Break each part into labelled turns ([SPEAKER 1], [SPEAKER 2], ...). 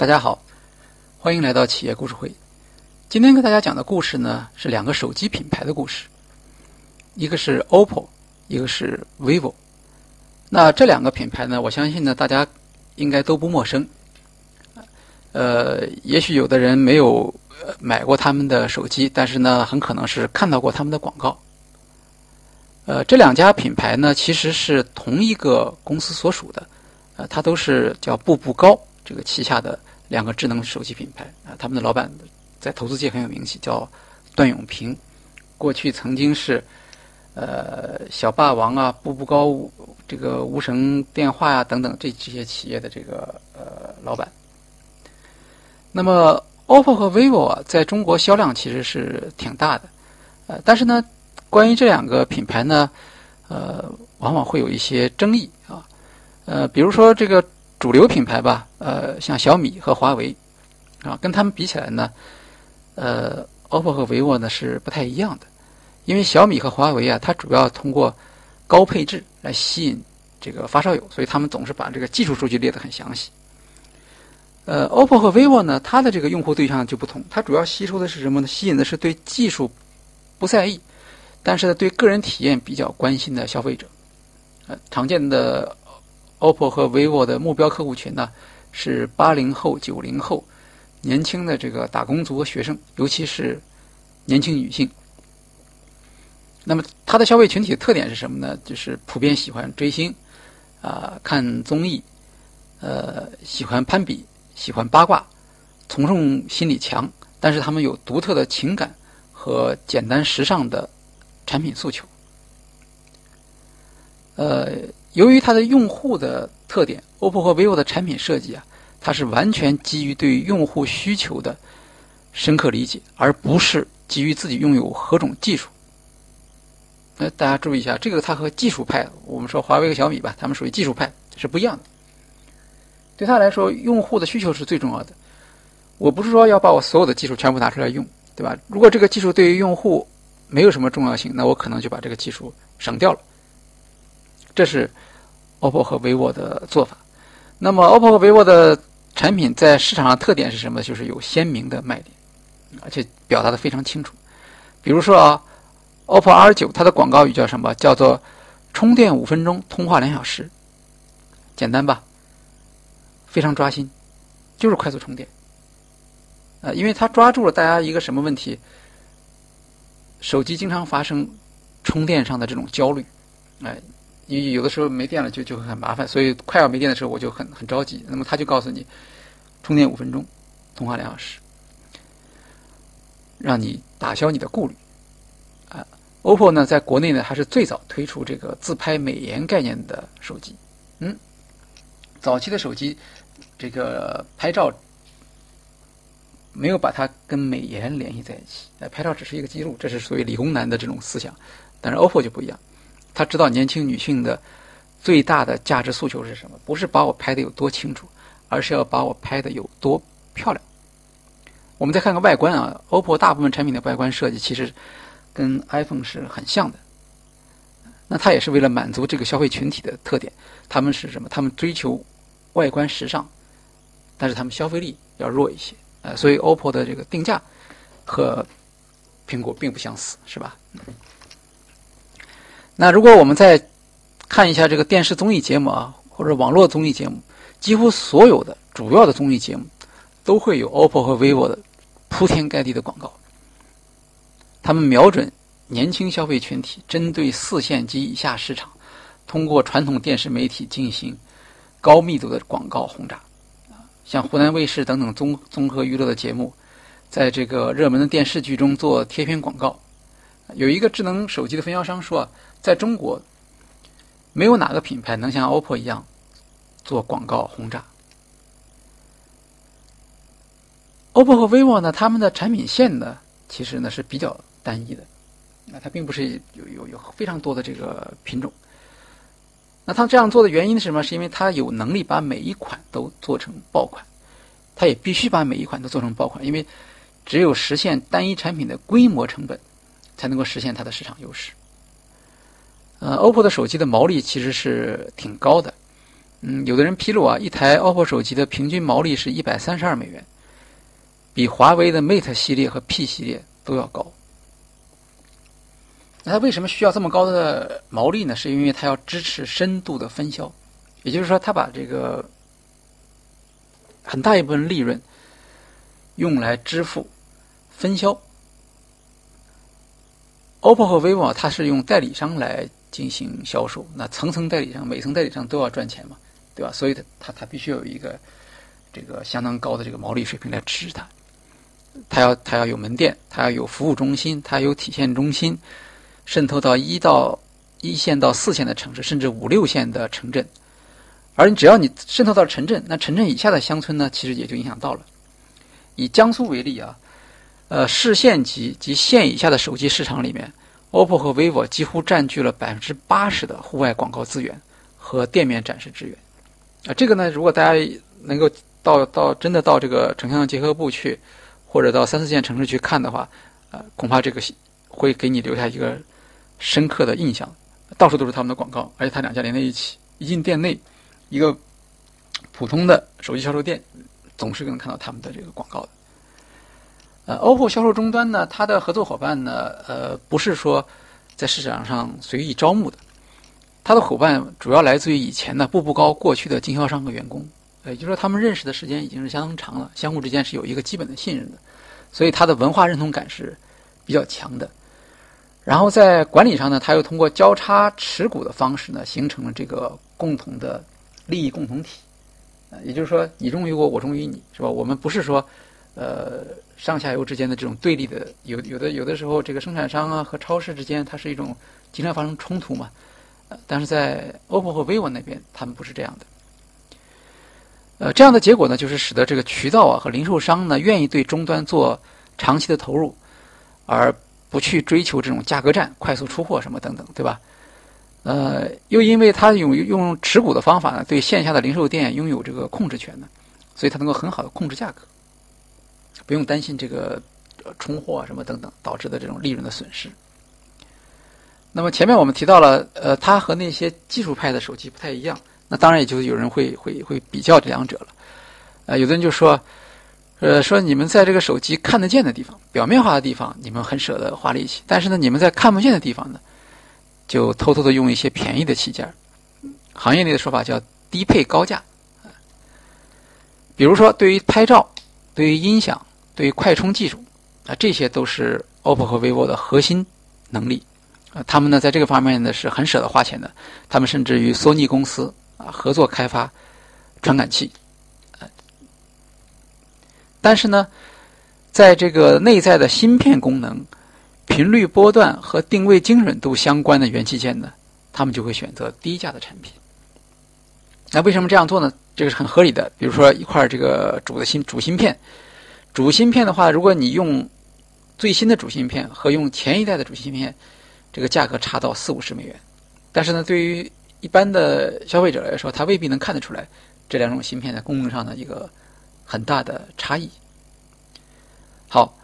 [SPEAKER 1] 大家好，欢迎来到企业故事会。今天跟大家讲的故事呢，是两个手机品牌的故事，一个是 OPPO，一个是 VIVO。那这两个品牌呢，我相信呢，大家应该都不陌生。呃，也许有的人没有买过他们的手机，但是呢，很可能是看到过他们的广告。呃，这两家品牌呢，其实是同一个公司所属的，呃，它都是叫步步高这个旗下的两个智能手机品牌啊。他们的老板在投资界很有名气，叫段永平，过去曾经是呃小霸王啊、步步高、这个无绳电话呀等等这这些企业的这个呃老板。那么，OPPO 和 VIVO 啊，在中国销量其实是挺大的，呃，但是呢。关于这两个品牌呢，呃，往往会有一些争议啊，呃，比如说这个主流品牌吧，呃，像小米和华为啊，跟他们比起来呢，呃，OPPO 和 VIVO 呢是不太一样的，因为小米和华为啊，它主要通过高配置来吸引这个发烧友，所以他们总是把这个技术数据列得很详细。呃，OPPO 和 VIVO 呢，它的这个用户对象就不同，它主要吸收的是什么呢？吸引的是对技术不在意。但是呢，对个人体验比较关心的消费者，呃，常见的 OPPO 和 VIVO 的目标客户群呢是八零后、九零后，年轻的这个打工族和学生，尤其是年轻女性。那么它的消费群体的特点是什么呢？就是普遍喜欢追星，啊，看综艺，呃，喜欢攀比，喜欢八卦，从众心理强，但是他们有独特的情感和简单时尚的。产品诉求，呃，由于它的用户的特点，OPPO 和 VIVO 的产品设计啊，它是完全基于对用户需求的深刻理解，而不是基于自己拥有何种技术。呃，大家注意一下，这个它和技术派，我们说华为和小米吧，他们属于技术派，是不一样的。对他来说，用户的需求是最重要的。我不是说要把我所有的技术全部拿出来用，对吧？如果这个技术对于用户，没有什么重要性，那我可能就把这个技术省掉了。这是 OPPO 和 VIVO 的做法。那么 OPPO 和 VIVO 的产品在市场上特点是什么？就是有鲜明的卖点，而且表达的非常清楚。比如说啊，OPPO R9 它的广告语叫什么？叫做“充电五分钟，通话两小时”。简单吧？非常抓心，就是快速充电。呃，因为它抓住了大家一个什么问题？手机经常发生充电上的这种焦虑，哎，因为有的时候没电了就就很麻烦，所以快要没电的时候我就很很着急。那么他就告诉你，充电五分钟，通话两小时，让你打消你的顾虑。啊，OPPO 呢，在国内呢还是最早推出这个自拍美颜概念的手机。嗯，早期的手机这个拍照。没有把它跟美颜联系在一起，哎，拍照只是一个记录，这是属于理工男的这种思想。但是 OPPO 就不一样，他知道年轻女性的最大的价值诉求是什么？不是把我拍的有多清楚，而是要把我拍的有多漂亮。我们再看看外观啊，OPPO 大部分产品的外观设计其实跟 iPhone 是很像的。那它也是为了满足这个消费群体的特点，他们是什么？他们追求外观时尚，但是他们消费力要弱一些。呃，所以 OPPO 的这个定价和苹果并不相似，是吧？那如果我们再看一下这个电视综艺节目啊，或者网络综艺节目，几乎所有的主要的综艺节目都会有 OPPO 和 VIVO 的铺天盖地的广告。他们瞄准年轻消费群体，针对四线及以下市场，通过传统电视媒体进行高密度的广告轰炸。像湖南卫视等等综综合娱乐的节目，在这个热门的电视剧中做贴片广告。有一个智能手机的分销商说，在中国没有哪个品牌能像 OPPO 一样做广告轰炸。OPPO 和 VIVO 呢，他们的产品线呢，其实呢是比较单一的，那它并不是有有有非常多的这个品种。那他这样做的原因是什么？是因为他有能力把每一款都做成爆款，他也必须把每一款都做成爆款，因为只有实现单一产品的规模成本，才能够实现它的市场优势。呃，OPPO 的手机的毛利其实是挺高的，嗯，有的人披露啊，一台 OPPO 手机的平均毛利是一百三十二美元，比华为的 Mate 系列和 P 系列都要高。那它为什么需要这么高的毛利呢？是因为它要支持深度的分销，也就是说，它把这个很大一部分利润用来支付分销。OPPO 和 vivo 它是用代理商来进行销售，那层层代理商，每层代理商都要赚钱嘛，对吧？所以它它它必须有一个这个相当高的这个毛利水平来支持它。它要它要有门店，它要有服务中心，它有体现中心，渗透到一到一线到四线的城市，甚至五六线的城镇。而你只要你渗透到城镇，那城镇以下的乡村呢，其实也就影响到了。以江苏为例啊。呃，市县级及县以下的手机市场里面，OPPO 和 vivo 几乎占据了百分之八十的户外广告资源和店面展示资源。啊，这个呢，如果大家能够到到真的到这个城乡结合部去，或者到三四线城市去看的话，呃，恐怕这个会给你留下一个深刻的印象。到处都是他们的广告，而且它两家连在一起，一进店内，一个普通的手机销售店总是能看到他们的这个广告的。呃，OPPO 销售终端呢，它的合作伙伴呢，呃，不是说在市场上随意招募的，它的伙伴主要来自于以前的步步高过去的经销商和员工，呃也就是说，他们认识的时间已经是相当长了，相互之间是有一个基本的信任的，所以它的文化认同感是比较强的。然后在管理上呢，它又通过交叉持股的方式呢，形成了这个共同的利益共同体，呃，也就是说，你忠于我，我忠于你，是吧？我们不是说，呃。上下游之间的这种对立的，有有的有的时候，这个生产商啊和超市之间，它是一种经常发生冲突嘛。呃，但是在 OPPO 和 vivo 那边，他们不是这样的。呃，这样的结果呢，就是使得这个渠道啊和零售商呢，愿意对终端做长期的投入，而不去追求这种价格战、快速出货什么等等，对吧？呃，又因为它用用持股的方法呢，对线下的零售店拥有这个控制权呢，所以它能够很好的控制价格。不用担心这个冲货啊什么等等导致的这种利润的损失。那么前面我们提到了，呃，它和那些技术派的手机不太一样。那当然也就有人会会会比较这两者了。呃，有的人就说，呃，说你们在这个手机看得见的地方、表面化的地方，你们很舍得花力气；但是呢，你们在看不见的地方呢，就偷偷的用一些便宜的器件行业内的说法叫低配高价。比如说，对于拍照，对于音响。对于快充技术，啊，这些都是 OPPO 和 vivo 的核心能力，啊，他们呢在这个方面呢是很舍得花钱的，他们甚至与索尼公司啊合作开发传感器，但是呢，在这个内在的芯片功能、频率波段和定位精准度相关的元器件呢，他们就会选择低价的产品。那为什么这样做呢？这个是很合理的。比如说一块这个主的芯主芯片。主芯片的话，如果你用最新的主芯片和用前一代的主芯片，这个价格差到四五十美元。但是呢，对于一般的消费者来说，他未必能看得出来这两种芯片在功能上的一个很大的差异。好，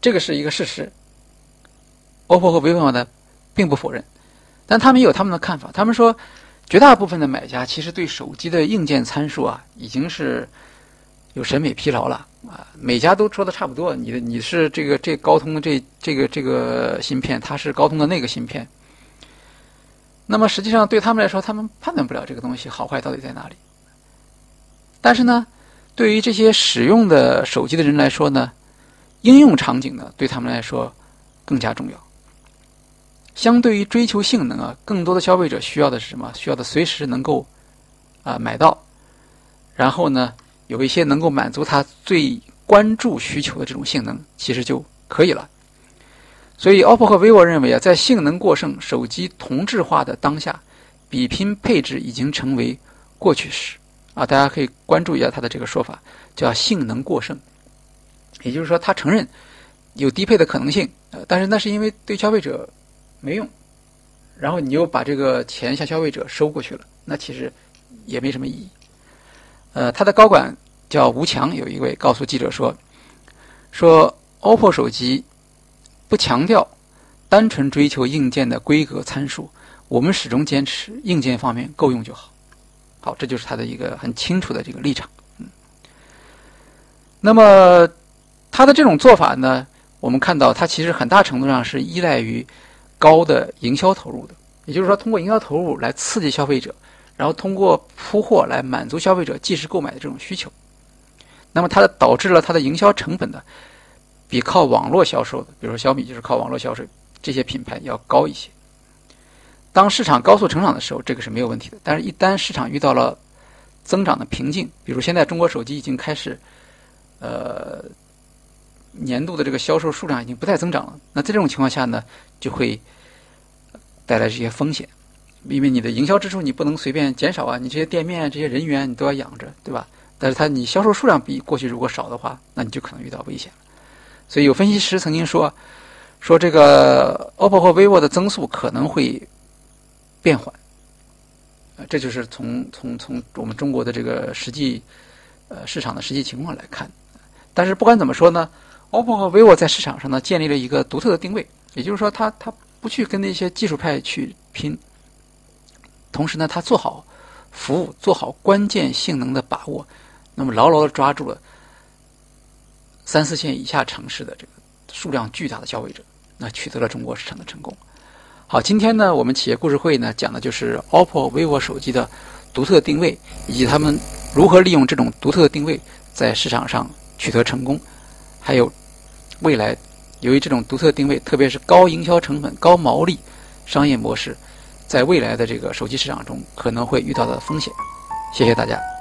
[SPEAKER 1] 这个是一个事实。OPPO 和 vivo 呢，并不否认，但他们也有他们的看法。他们说，绝大部分的买家其实对手机的硬件参数啊，已经是。有审美疲劳了啊！每家都说的差不多，你的你是这个这高通的这这个这个芯片，它是高通的那个芯片。那么实际上对他们来说，他们判断不了这个东西好坏到底在哪里。但是呢，对于这些使用的手机的人来说呢，应用场景呢对他们来说更加重要。相对于追求性能啊，更多的消费者需要的是什么？需要的随时能够啊买到，然后呢？有一些能够满足他最关注需求的这种性能，其实就可以了。所以，OPPO 和 vivo 认为啊，在性能过剩、手机同质化的当下，比拼配置已经成为过去式啊。大家可以关注一下他的这个说法，叫性能过剩。也就是说，他承认有低配的可能性，呃，但是那是因为对消费者没用，然后你又把这个钱向消费者收过去了，那其实也没什么意义。呃，他的高管叫吴强，有一位告诉记者说：“说 OPPO 手机不强调单纯追求硬件的规格参数，我们始终坚持硬件方面够用就好。好，这就是他的一个很清楚的这个立场。嗯，那么他的这种做法呢，我们看到他其实很大程度上是依赖于高的营销投入的，也就是说，通过营销投入来刺激消费者，然后通过铺货来满足消费者即时购买的这种需求。那么它的导致了它的营销成本呢，比靠网络销售的，比如说小米就是靠网络销售，这些品牌要高一些。当市场高速成长的时候，这个是没有问题的。但是，一旦市场遇到了增长的瓶颈，比如现在中国手机已经开始，呃，年度的这个销售数量已经不再增长了，那在这种情况下呢，就会带来这些风险，因为你的营销支出你不能随便减少啊，你这些店面、这些人员你都要养着，对吧？但是它你销售数量比过去如果少的话，那你就可能遇到危险。所以有分析师曾经说，说这个 OPPO 和 vivo 的增速可能会变缓。呃，这就是从从从我们中国的这个实际呃市场的实际情况来看。但是不管怎么说呢，OPPO 和 vivo 在市场上呢建立了一个独特的定位，也就是说，它它不去跟那些技术派去拼，同时呢，它做好服务，做好关键性能的把握。那么牢牢的抓住了三四线以下城市的这个数量巨大的消费者，那取得了中国市场的成功。好，今天呢，我们企业故事会呢讲的就是 OPPO、vivo 手机的独特定位，以及他们如何利用这种独特的定位在市场上取得成功，还有未来由于这种独特定位，特别是高营销成本、高毛利商业模式，在未来的这个手机市场中可能会遇到的风险。谢谢大家。